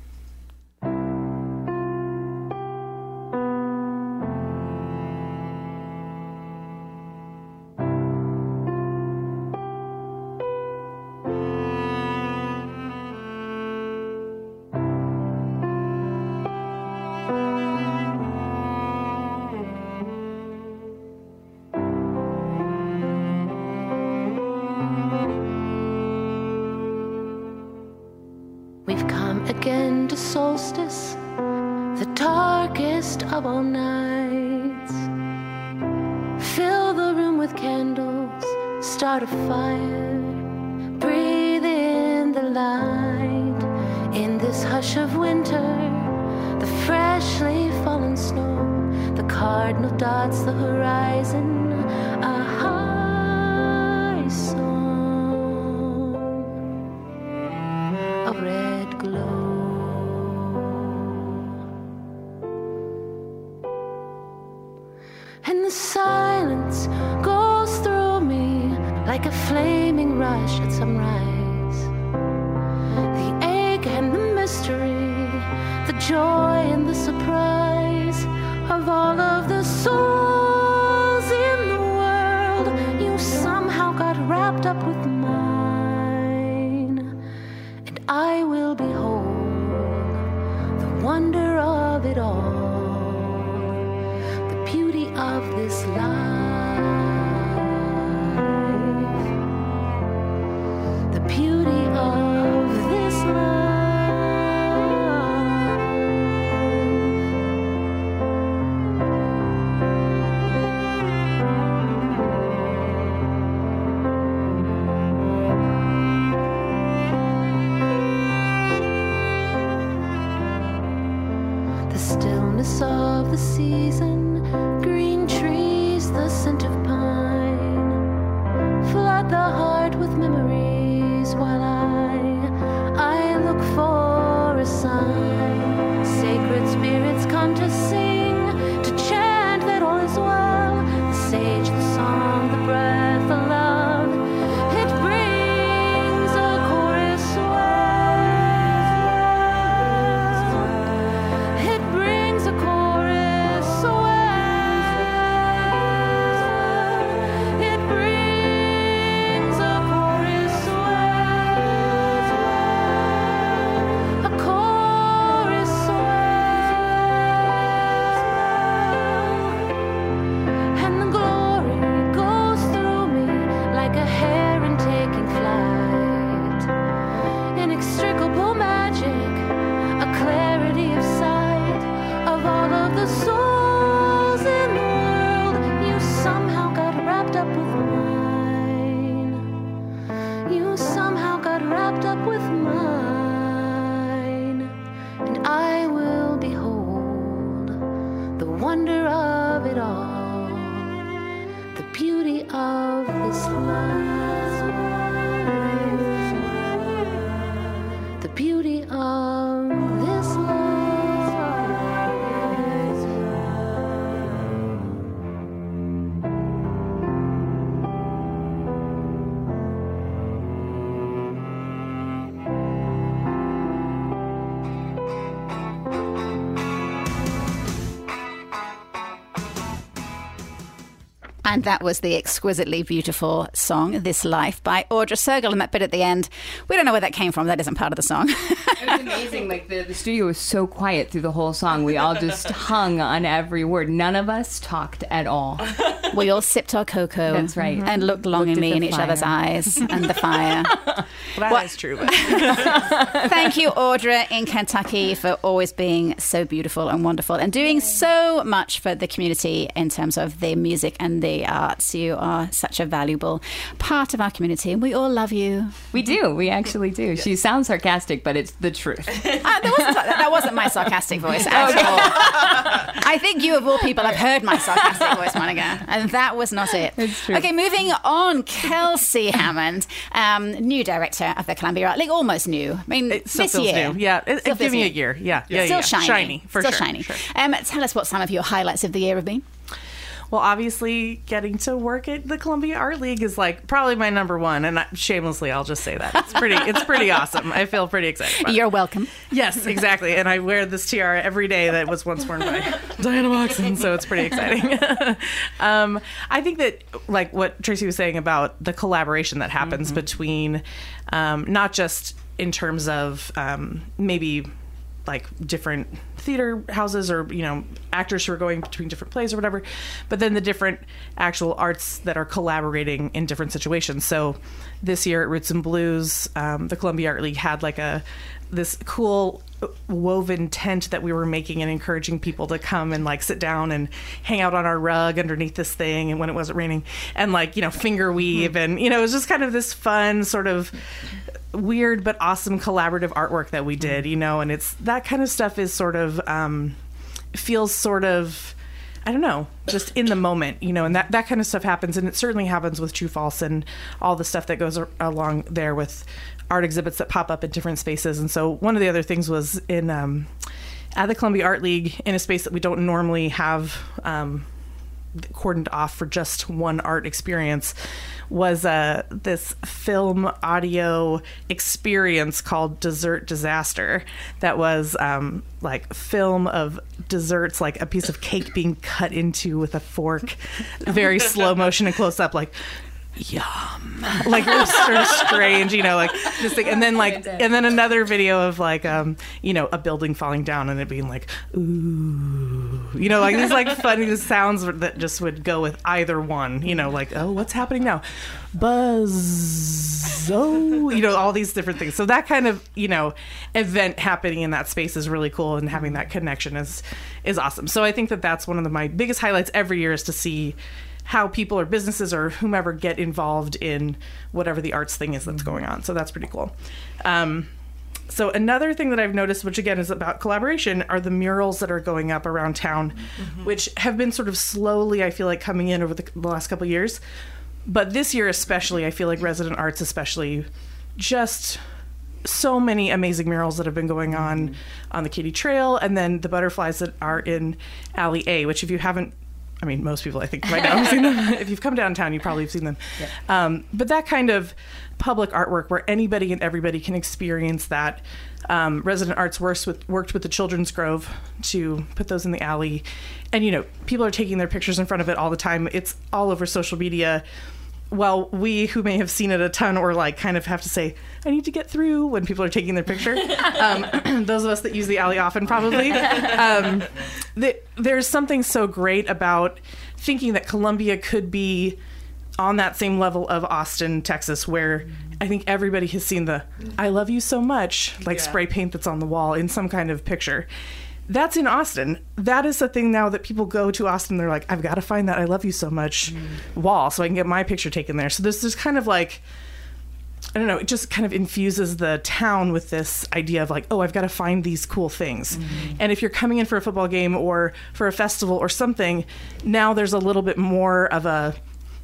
Joy and the surprise And that was the exquisitely beautiful song, This Life, by Audra Sergel. And that bit at the end, we don't know where that came from. That isn't part of the song. It was amazing. Like the, the studio was so quiet through the whole song. We all just hung on every word. None of us talked at all. we all sipped our cocoa. That's right. And looked longingly at in the each other's eyes and the fire. That What- is true. But Thank you, Audra, in Kentucky, for always being so beautiful and wonderful and doing so much for the community in terms of their music and the arts. You are such a valuable part of our community, and we all love you. We do. We actually do. She sounds sarcastic, but it's the truth. Uh, that, wasn't, that wasn't my sarcastic voice at all. I think you, of all people, have heard my sarcastic voice, Monica, and that was not it. It's true. Okay, moving on. Kelsey Hammond, um, new director of the Columbia Art League, almost new. I mean, it still this year. new. Yeah, it, Still it, give me a year. Yeah, yeah, Still yeah. shiny. shiny for Still sure. shiny. sure. Um, tell us what some of your highlights of the year have been. Well, obviously, getting to work at the Columbia Art League is like probably my number one, and I, shamelessly, I'll just say that it's pretty. it's pretty awesome. I feel pretty excited. You're welcome. Yes, exactly. And I wear this tiara every day that was once worn by Diana Moxon, so it's pretty exciting. um, I think that, like what Tracy was saying about the collaboration that happens between um, not just in terms of um, maybe like different theater houses or you know actors who are going between different plays or whatever but then the different actual arts that are collaborating in different situations. So this year at roots and blues um, the columbia art league had like a this cool woven tent that we were making and encouraging people to come and like sit down and hang out on our rug underneath this thing and when it wasn't raining and like you know finger weave and you know it was just kind of this fun sort of weird but awesome collaborative artwork that we did, you know, and it's that kind of stuff is sort of um, feels sort of I don't know, just in the moment, you know, and that, that kind of stuff happens. And it certainly happens with True False and all the stuff that goes a- along there with art exhibits that pop up in different spaces. And so one of the other things was in um, at the Columbia Art League in a space that we don't normally have um, cordoned off for just one art experience was uh, this film audio experience called Dessert Disaster that was um, like film of desserts, like a piece of cake being cut into with a fork, very slow motion and close up, like yum. Like it was sort of strange you know like this thing. And then like and then another video of like um you know a building falling down and it being like ooh you know like these like funny sounds that just would go with either one you know like oh what's happening now buzz oh you know all these different things so that kind of you know event happening in that space is really cool and having that connection is is awesome so i think that that's one of the, my biggest highlights every year is to see how people or businesses or whomever get involved in whatever the arts thing is that's going on. So that's pretty cool. Um, so another thing that I've noticed, which again is about collaboration, are the murals that are going up around town, mm-hmm. which have been sort of slowly, I feel like, coming in over the, the last couple of years. But this year, especially, I feel like resident arts, especially, just so many amazing murals that have been going on mm-hmm. on the Katy Trail, and then the butterflies that are in Alley A, which if you haven't. I mean, most people I think right now have seen them. if you've come downtown, you probably have seen them. Um, but that kind of public artwork where anybody and everybody can experience that. Um, Resident Arts works with, worked with the Children's Grove to put those in the alley. And, you know, people are taking their pictures in front of it all the time. It's all over social media well, we who may have seen it a ton or like kind of have to say, I need to get through when people are taking their picture. um, those of us that use the alley often probably. Um, the, there's something so great about thinking that Columbia could be on that same level of Austin, Texas, where I think everybody has seen the I love you so much, like Yeah. spray paint that's on the wall in some kind of picture. That's in Austin. That is the thing now that people go to Austin. They're like, I've got to find that I love you so much mm. wall so I can get my picture taken there. So this is kind of like, I don't know, it just kind of infuses the town with this idea of like, oh, I've got to find these cool things. Mm-hmm. And if you're coming in for a football game or for a festival or something, now there's a little bit more of a,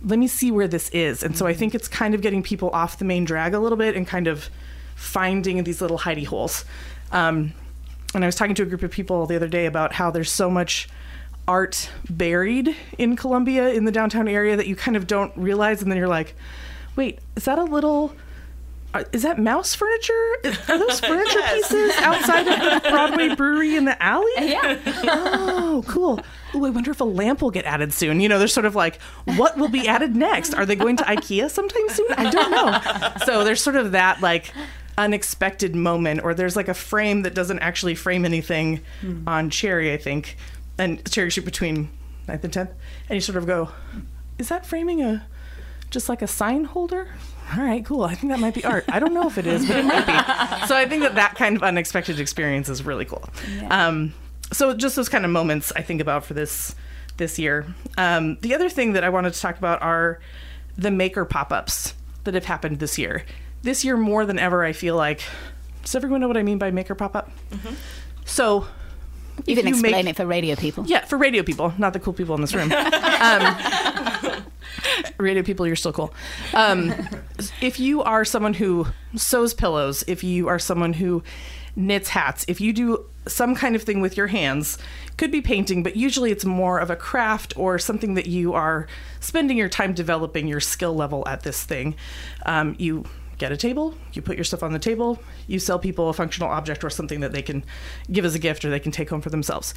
let me see where this is. And so I think mm-hmm. it's kind of getting people off the main drag a little bit and kind of finding these little hidey holes. Um, and I was talking to a group of people the other day about how there's so much art buried in Columbia in the downtown area that you kind of don't realize, and then you're like, wait, is that a little? uh, Is that mouse furniture? Are those furniture pieces outside of the Broadway Brewery in the alley? Yeah. Oh, cool. Ooh, I wonder if a lamp will get added soon. You know, there's sort of like, what will be added next? Are they going to IKEA sometime soon? I don't know. So there's sort of that like unexpected moment, or there's like a frame that doesn't actually frame anything on Cherry, I think, and Cherry Street between 9th and 10th. And you sort of go, is that framing a just like a sign holder? All right, cool. I think that might be art. I don't know if it is, but it might be. So I think that that kind of unexpected experience is really cool. Um, so just those kind of moments I think about for this this year. Um, the other thing that I wanted to talk about are the maker pop-ups that have happened this year. This year more than ever, I feel like. Does everyone know what I mean by maker pop-up? So You can explain make- it for radio people. yeah, for radio people, not the cool people in this room. um, radio people, you're still cool. Um, if you are someone who sews pillows, if you are someone who knits hats, if you do some kind of thing with your hands, could be painting, but usually it's more of a craft or something that you are spending your time developing your skill level at this thing. Um, you get a table, you put your stuff on the table, you sell people a functional object or something that they can give as a gift or they can take home for themselves.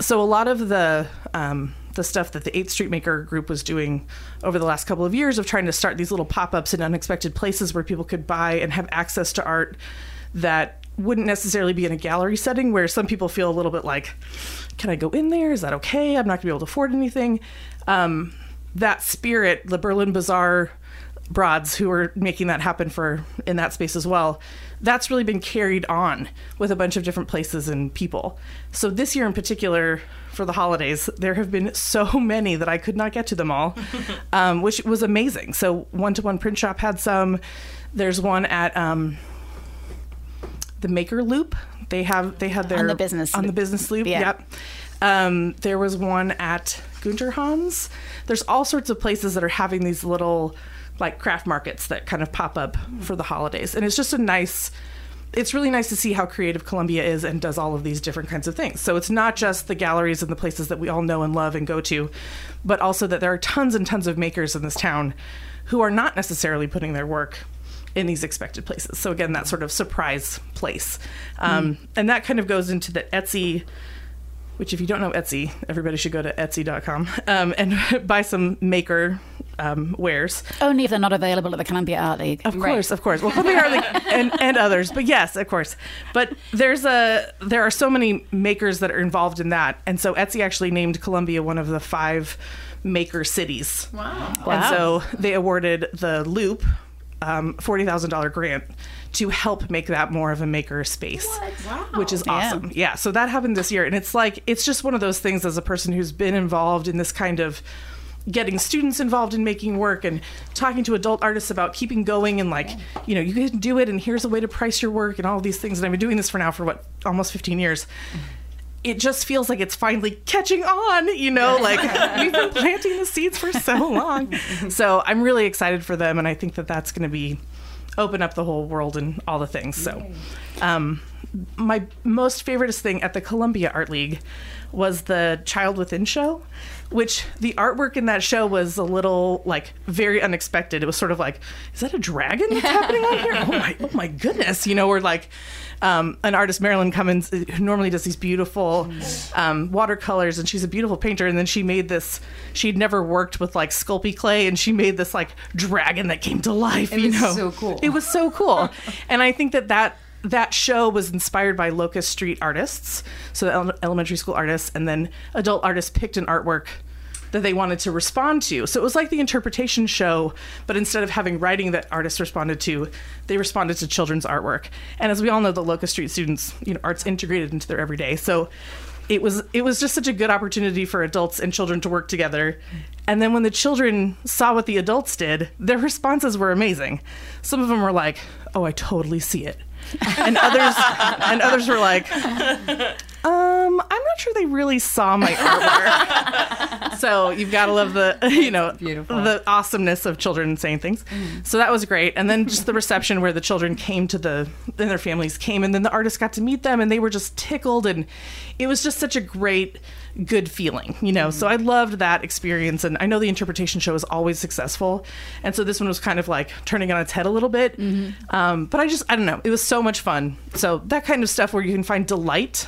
So a lot of the um, the stuff that the Eighth Street Maker group was doing over the last couple of years of trying to start these little pop ups in unexpected places where people could buy and have access to art that wouldn't necessarily be in a gallery setting where some people feel a little bit like, can I go in there? Is that okay? I'm not gonna be able to afford anything. Um, that spirit, the Berlin Bazaar broads who are making that happen for in that space as well that's really been carried on with a bunch of different places and people so this year in particular for the holidays there have been so many that i could not get to them all um, which was amazing so one-to-one print shop had some there's one at um, the maker loop they have they had their On the business on the loop. business loop Yeah. yep um, there was one at Gunter Hans. There's all sorts of places that are having these little like craft markets that kind of pop up for the holidays. And it's just a nice it's really nice to see how creative Columbia is and does all of these different kinds of things. So it's not just the galleries and the places that we all know and love and go to, but also that there are tons and tons of makers in this town who are not necessarily putting their work in these expected places. So again, that sort of surprise place. Um, And that kind of goes into the Etsy which if you don't know Etsy, everybody should go to Etsy.com um, and buy some maker um, wares. Only if they're not available at the Columbia Art League. Of course, of course. Well, Columbia Art League and, and others, but yes, of course. But there's a there are so many makers that are involved in that, and so Etsy actually named Columbia one of the five maker cities. Wow! And so they awarded the Loop um, forty thousand dollar grant to help make that more of a maker space, which is Yeah. awesome. Yeah. So that happened this year, and it's like it's just one of those things as a person who's been involved in this kind of getting students involved in making work and talking to adult artists about keeping going and like you know you can do it and here's a way to price your work and all these things and i've been doing this for now for what almost 15 years it just feels like it's finally catching on you know like we've been planting the seeds for so long so i'm really excited for them and i think that that's going to be open up the whole world and all the things. So, um, my most favoriteest thing at the Columbia Art League was the Child Within show, which the artwork in that show was a little like very unexpected. It was sort of like, is that a dragon that's happening on here? Oh my, oh my goodness! You know, we're like. Um, an artist, Marilyn Cummins, who normally does these beautiful um, watercolors, and she's a beautiful painter. And then she made this. She'd never worked with like Sculpey clay, and she made this like dragon that came to life. you was know, so cool. It was so cool, and I think that that that show was inspired by Locust Street artists, so ele- elementary school artists, and then adult artists picked an artwork that they wanted to respond to. So it was like the interpretation show, but instead of having writing that artists responded to, they responded to children's artwork. And as we all know, the Locust Street students, you know, art's integrated into their everyday. So it was it was just such a good opportunity for adults and children to work together. And then when the children saw what the adults did, their responses were amazing. Some of them were like, "Oh, I totally see it." And others and others were like um i'm not sure they really saw my artwork so you've got to love the you know beautiful. the awesomeness of children saying things. So that was great. And then just the reception where the children came to the and their families came and then the artists got to meet them and they were just tickled and it was just such a great good feeling you know? So i loved that experience and i know the interpretation show is always successful and so this one was kind of like turning on its head a little bit. Um, but i just i don't know it was so much fun. So that kind of stuff where you can find delight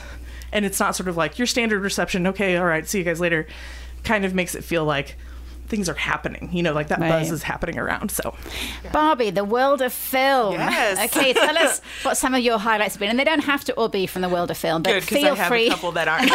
and it's not sort of like your standard reception okay all right see you guys later kind of makes it feel like things are happening you know like that Right. buzz is happening around so Barbie, the world of film. Yes. Okay, tell us what some of your highlights have been. And they don't have to all be from the world of film, but Good, because feel I have free. a couple that aren't.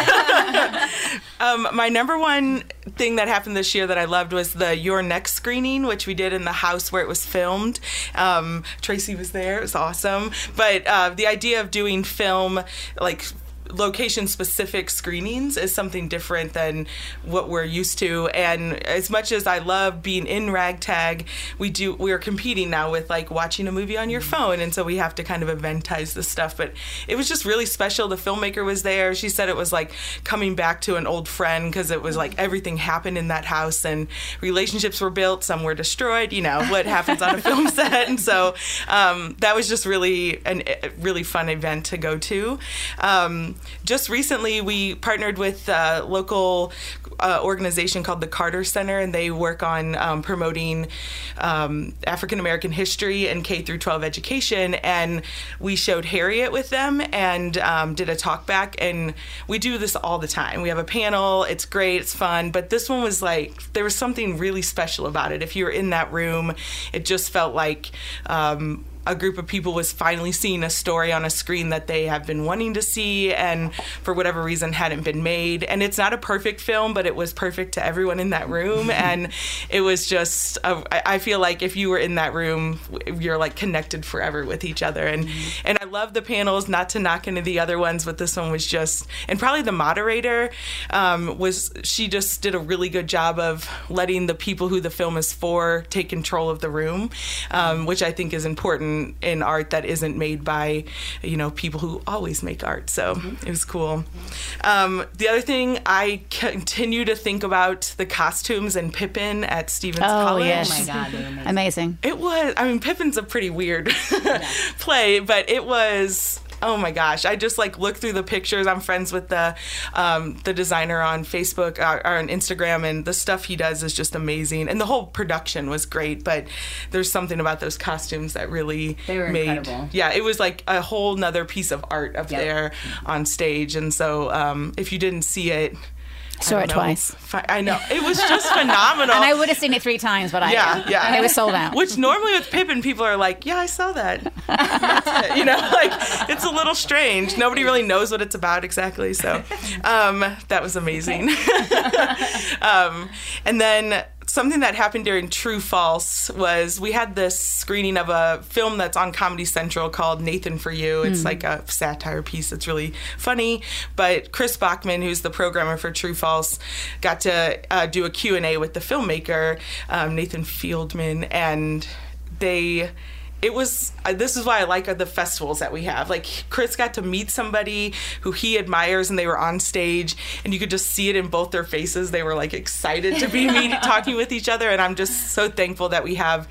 um, my number one thing that happened this year that I loved was the Your Next screening, which we did in the house where it was filmed. Um, Tracy was there; it was awesome. But uh, the idea of doing film, like location specific screenings is something different than what we're used to. And as much as i love being in ragtag we do we are competing now with like watching a movie on your phone. And so we have to kind of eventize the stuff. But it was just really special. The filmmaker was there. She said it was like coming back to an old friend because it was like everything happened in that house and relationships were built. Some were destroyed. You know what happens on a film set? And so um, that was just really an, a really fun event to go to. Um, just recently we partnered with a local uh, organization called the Carter Center, and they work on um, promoting um, African American history and K through 12 education. And we showed Harriet with them and um, did a talk back. And we do this all the time. We have a panel. It's great. It's fun. But this one was like there was something really special about it. If you were in that room, it just felt like. Um, a group of people was finally seeing a story on a screen that they have been wanting to see and for whatever reason hadn't been made. And it's not a perfect film but it was perfect to everyone in that room. And it was just a, I- feel like if you were in that room you're like connected forever with each other. And and I love the panels not to knock into the other ones but this one was just and probably the moderator um, was she just did a really good job of letting the people who the film is for take control of the room um, which I think is important in art that isn't made by you know people who always make art so it was cool um, the other thing I continue to think about the costumes and Pippin at Stephens Oh, College yes. Oh my god, amazing. Amazing. it was. I mean, Pippin's a pretty weird play, but it was. Oh my gosh! I just like look through the pictures. I'm friends with the um, the designer on Facebook uh, or on Instagram, and the stuff he does is just amazing. And the whole production was great. But there's something about those costumes that really They were made. incredible. Yeah, it was like a whole nother piece of art up Yep. there on stage. And so, um, if you didn't see it, Saw it know. twice. Fi- I know it was just phenomenal. And I would have seen it three times, but I Yeah, yeah. it was sold out. Which normally with Pippin, people are like, "Yeah, I saw that." That's it. You know, like it's a little strange. Nobody really knows what it's about exactly. So um, that was amazing. um, and then something that happened during True False was we had this screening of a film that's on Comedy Central called Nathan for You. It's like a satire piece. It's really funny. But Chris Boeckmann, who's the programmer for True False, got to uh, do a Q&A with the filmmaker, um, Nathan Fielder, and they it was uh, this is why I like the festivals that we have. Like Chris got to meet somebody who he admires, and they were on stage, and you could just see it in both their faces. They were like excited to be meeting, talking with each other, and I'm just so thankful that we have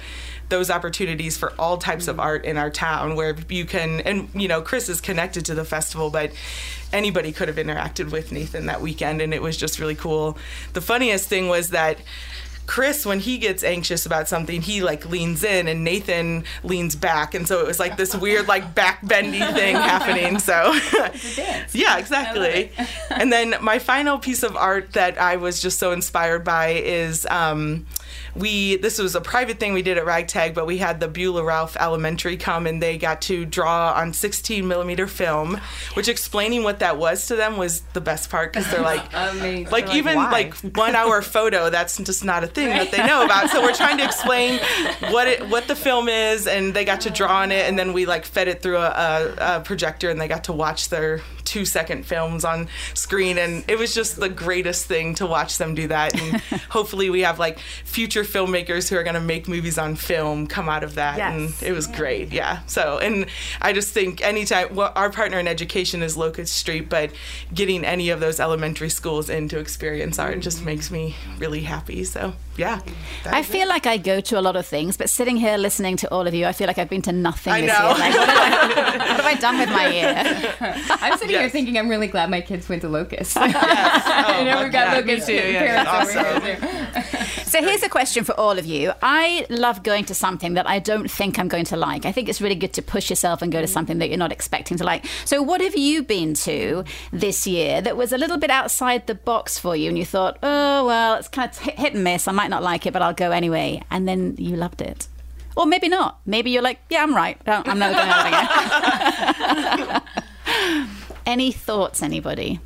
those opportunities for all types of art in our town where you can and you know Chris is connected to the festival but anybody could have interacted with Nathan that weekend and it was just really cool. The funniest thing was that Chris, when he gets anxious about something, he like leans in and Nathan leans back. And so it was like this weird, like back bendy thing happening. So, yeah, exactly. and then my final piece of art that I was just so inspired by is um, we this was a private thing we did at Ragtag, but we had the Beulah Ralph Elementary come and they got to draw on 16 millimeter film, which explaining what that was to them was the best part because they're like, Amazing. like They're even why? like one hour photo that's just not a thing that they know about. So we're trying to explain what it what the film is, and they got to draw on it, and then we like fed it through a, a, a projector, and they got to watch their two second films on screen, and it was just the greatest thing to watch them do that. And hopefully, we have like future filmmakers who are going to make movies on film come out of that, Yes. and it was great. Yeah. So, and I just think anytime well, our partner in education is Locust Street, but getting any of those elementary schools in to experience art just mm-hmm. makes me really happy. So, yeah. I is feel like I go to a lot of things, but sitting here listening to all of you, I feel like I've been to nothing I this know. year. Like, what, have I, what have I done with my year? I'm sitting here thinking I'm really glad my kids went to Locust. Oh, you know, we've got yeah, Locust too, yeah, parents awesome. here. So here's a question for all of you. I love going to something that I don't think I'm going to like. I think it's really good to push yourself and go to mm. something that you're not expecting to like. So what have you been to this year that was a little bit outside the box for you and you thought, oh, well, it's kind of hit and miss. I might not like it, but I'll go anyway. And then you loved it. Or maybe not. Maybe you're like, yeah, I'm right. I'm never going out again. Any thoughts, anybody?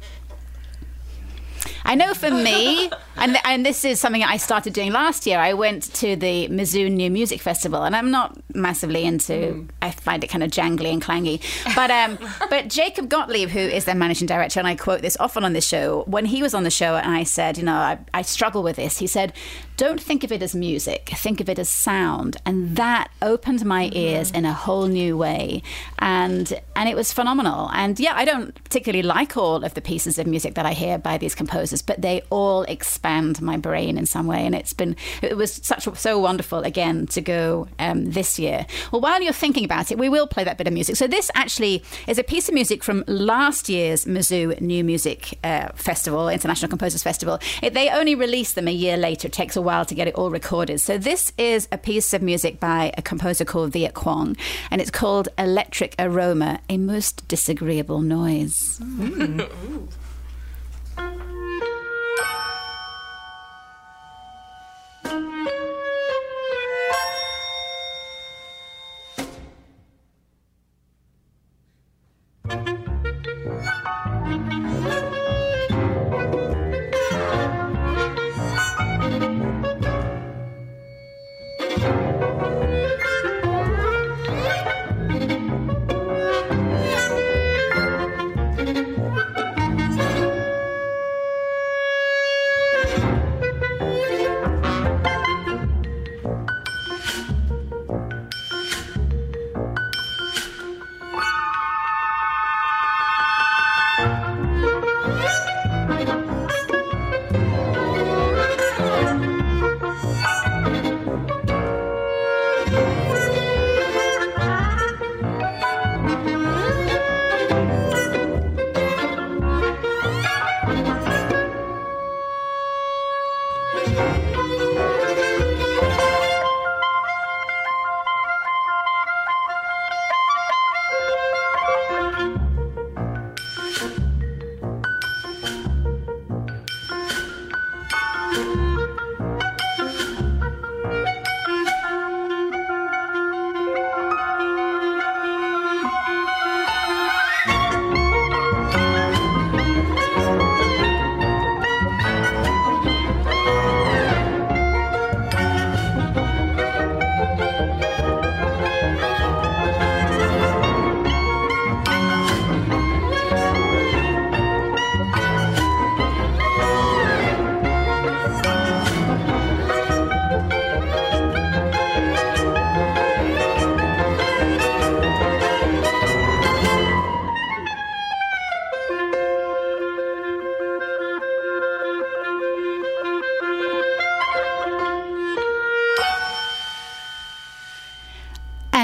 I know for me, and and this is something I started doing last year. I went to the Mizzou New Music Festival, and I'm not massively into. I find it kind of jangly and clangy, but um, but Jacob Gottlieb, who is their managing director, and I quote this often on this show. When he was on the show, and I said, you know, I, I struggle with this. He said, "Don't think of it as music. Think of it as sound," and that opened my ears in a whole new way, and and it was phenomenal. And yeah, I don't particularly like all of the pieces of music that I hear by these composers, but they all expand my brain in some way. And it's been it was such so wonderful again to go um, this year. Well, while you're thinking about it, we will play that bit of music. So this actually is a piece of music from last year's Mizzou New Music uh, Festival, International Composers Festival. It, they only released them a year later. It takes a while to get it all recorded. So this is a piece of music by a composer called Viet Cuong, and it's called Electric Aroma, a most disagreeable noise. Mm. Thank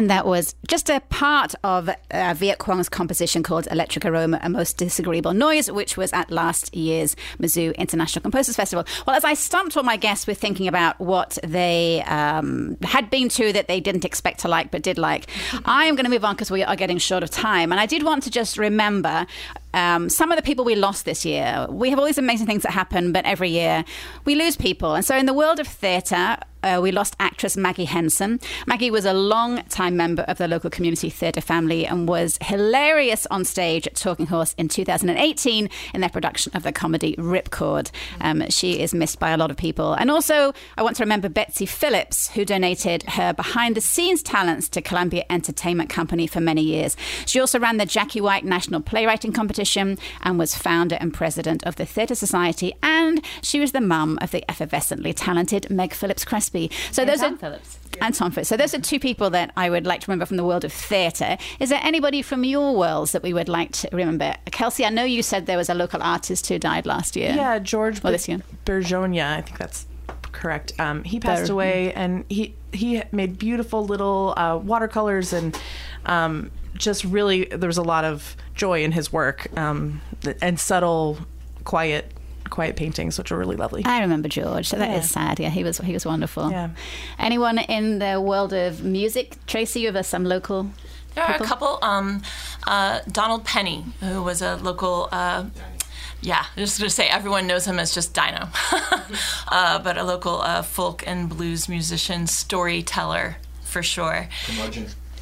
And that was just a part of uh, Viet Cuong's composition called Electric Aroma, A Most Disagreeable Noise, which was at last year's Mizzou International Composers Festival. Well, as I stumped all my guests with thinking about what they um, had been to that they didn't expect to like but did like, I am going to move on because we are getting short of time. And I did want to just remember um, some of the people we lost this year. We have all these amazing things that happen, but every year we lose people. And so, in the world of theatre, uh, we lost actress Maggie Henson. Maggie was a long time member of the local community theatre family and was hilarious on stage at Talking Horse in 2018 in their production of the comedy Ripcord. Um, she is missed by a lot of people. And also, I want to remember Betsy Phillips, who donated her behind the scenes talents to Columbia Entertainment Company for many years. She also ran the Jackie White National Playwriting Competition and was founder and president of the Theatre Society. And she was the mum of the effervescently talented Meg Phillips Crespi. So And those Tom are Phillips. and Tom Phillips. So those are two people that I would like to remember from the world of theatre. Is there anybody from your worlds that we would like to remember? Kelsey, I know you said there was a local artist who died last year. Yeah, George Well, this year. Berjonia, I think that's correct. Um, he passed Ber- away, and he he made beautiful little uh, watercolors and um, just really there was a lot of joy in his work um, and subtle, quiet, quiet paintings, which were really lovely. I remember George, so that is Yeah. sad. Yeah, he was he was wonderful. Yeah. Anyone in the world of music? Tracy, you have some local. There are a couple. Um, uh, Donald Penny, who was a local. Uh, yeah, I'm just going to say everyone knows him as just Dino, uh, but a local uh, folk and blues musician, storyteller for sure.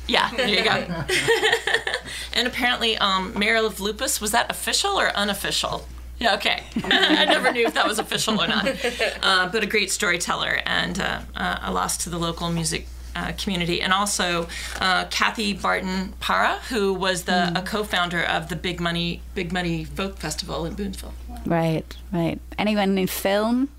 Yeah, there you go. and apparently, um, Mayor of Lupus was that official or unofficial? Yeah, okay. I never knew if that was official or not. Uh, but a great storyteller and uh, uh, a loss to the local music uh, community. And also uh, Cathy Barton Para, who was the a co-founder of the Big Muddy Big Muddy Folk Festival in Boonville. Right, right. Anyone in film?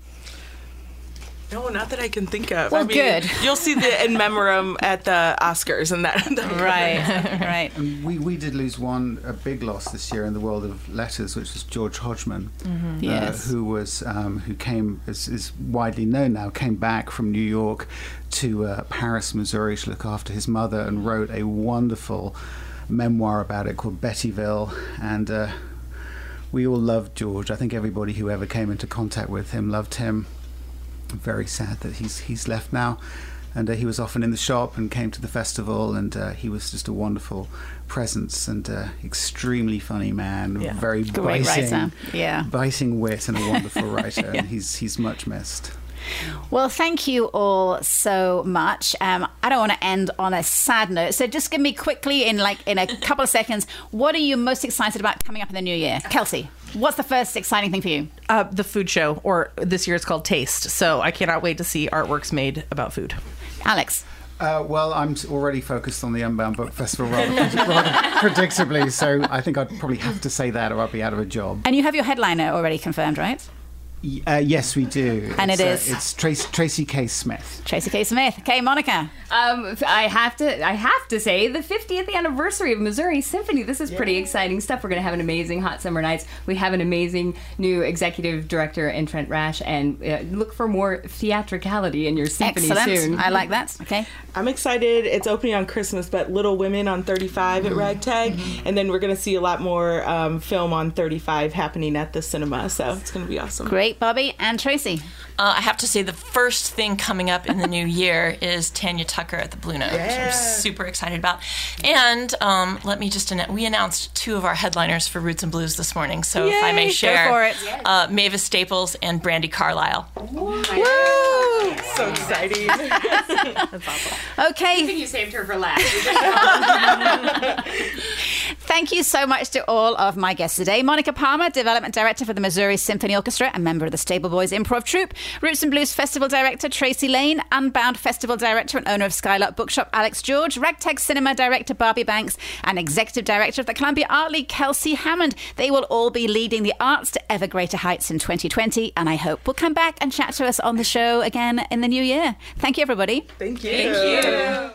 No, not that I can think of. Well, I mean, good. You'll see the in memorandum at the Oscars and that. Right, right. We, we did lose one, a big loss this year in the world of letters, which was George Hodgman, uh, Yes. who was um, who came is, is widely known now. Came back from New York to uh, Paris, Missouri, to look after his mother, and wrote a wonderful memoir about it called Bettyville. And uh, we all loved George. I think everybody who ever came into contact with him loved him. Very sad that he's he's left now. And uh, he was often in the shop and came to the festival, and uh, he was just a wonderful presence and uh, extremely funny man. Yeah. Very Great biting, writer. Yeah. biting wit, and a wonderful writer. And he's he's much missed. Well, thank you all so much. Um, I don't want to end on a sad note, so just give me quickly in like in a couple of seconds. What are you most excited about coming up in the new year, Kelsey? What's the first exciting thing for you? Uh, the food show, or this year it's called Taste. So I cannot wait to see artworks made about food. Alex. Uh, well, I'm already focused on the Unbound Book Festival rather, rather predictably, so I think I'd probably have to say that or I'd be out of a job. And you have your headliner already confirmed, right? Y- Uh, yes, we do. And it's, it uh, it's Tracy, Tracy K. Smith. Tracy K. Smith. Okay, Monica. Um, I have to, I have to say, the 50th anniversary of Missouri Symphony. This is pretty exciting stuff. We're going to have an amazing hot summer nights. We have an amazing new executive director in Trent Rash, and uh, look for more theatricality in your symphony Excellent. soon. I like that. Okay. I'm excited. It's opening on Christmas, but Little Women on 35 Mm-hmm. at Ragtag, and then we're going to see a lot more um, film on 35 happening at the cinema. So it's going to be awesome. Great, Barbie and Tracy. Uh, I have to say, the first thing coming up in the new year is Tanya Tucker at the Blue Note, which I'm super excited about. And um, let me just announce, we announced two of our headliners for Roots and Blues this morning. So if I may share, for it. Uh, Mavis Staples and Brandi Carlile. So exciting. Okay. you saved her for last. Thank you so much to all of my guests today. Monica Palmer, Development Director for the Missouri Symphony Orchestra and member of the Stable Boys Improv Troupe. Roots and Blues Festival Director Tracy Lane. Unbound Festival Director and owner of Skylark Bookshop Alex George. Ragtag Cinema Director Barbie Banks. And Executive Director of the Columbia Art League Kelsey Hammond. They will all be leading the arts to ever greater heights in 2020. And I hope will come back and chat to us on the show again in the new year. Thank you, everybody. Thank you. Thank you.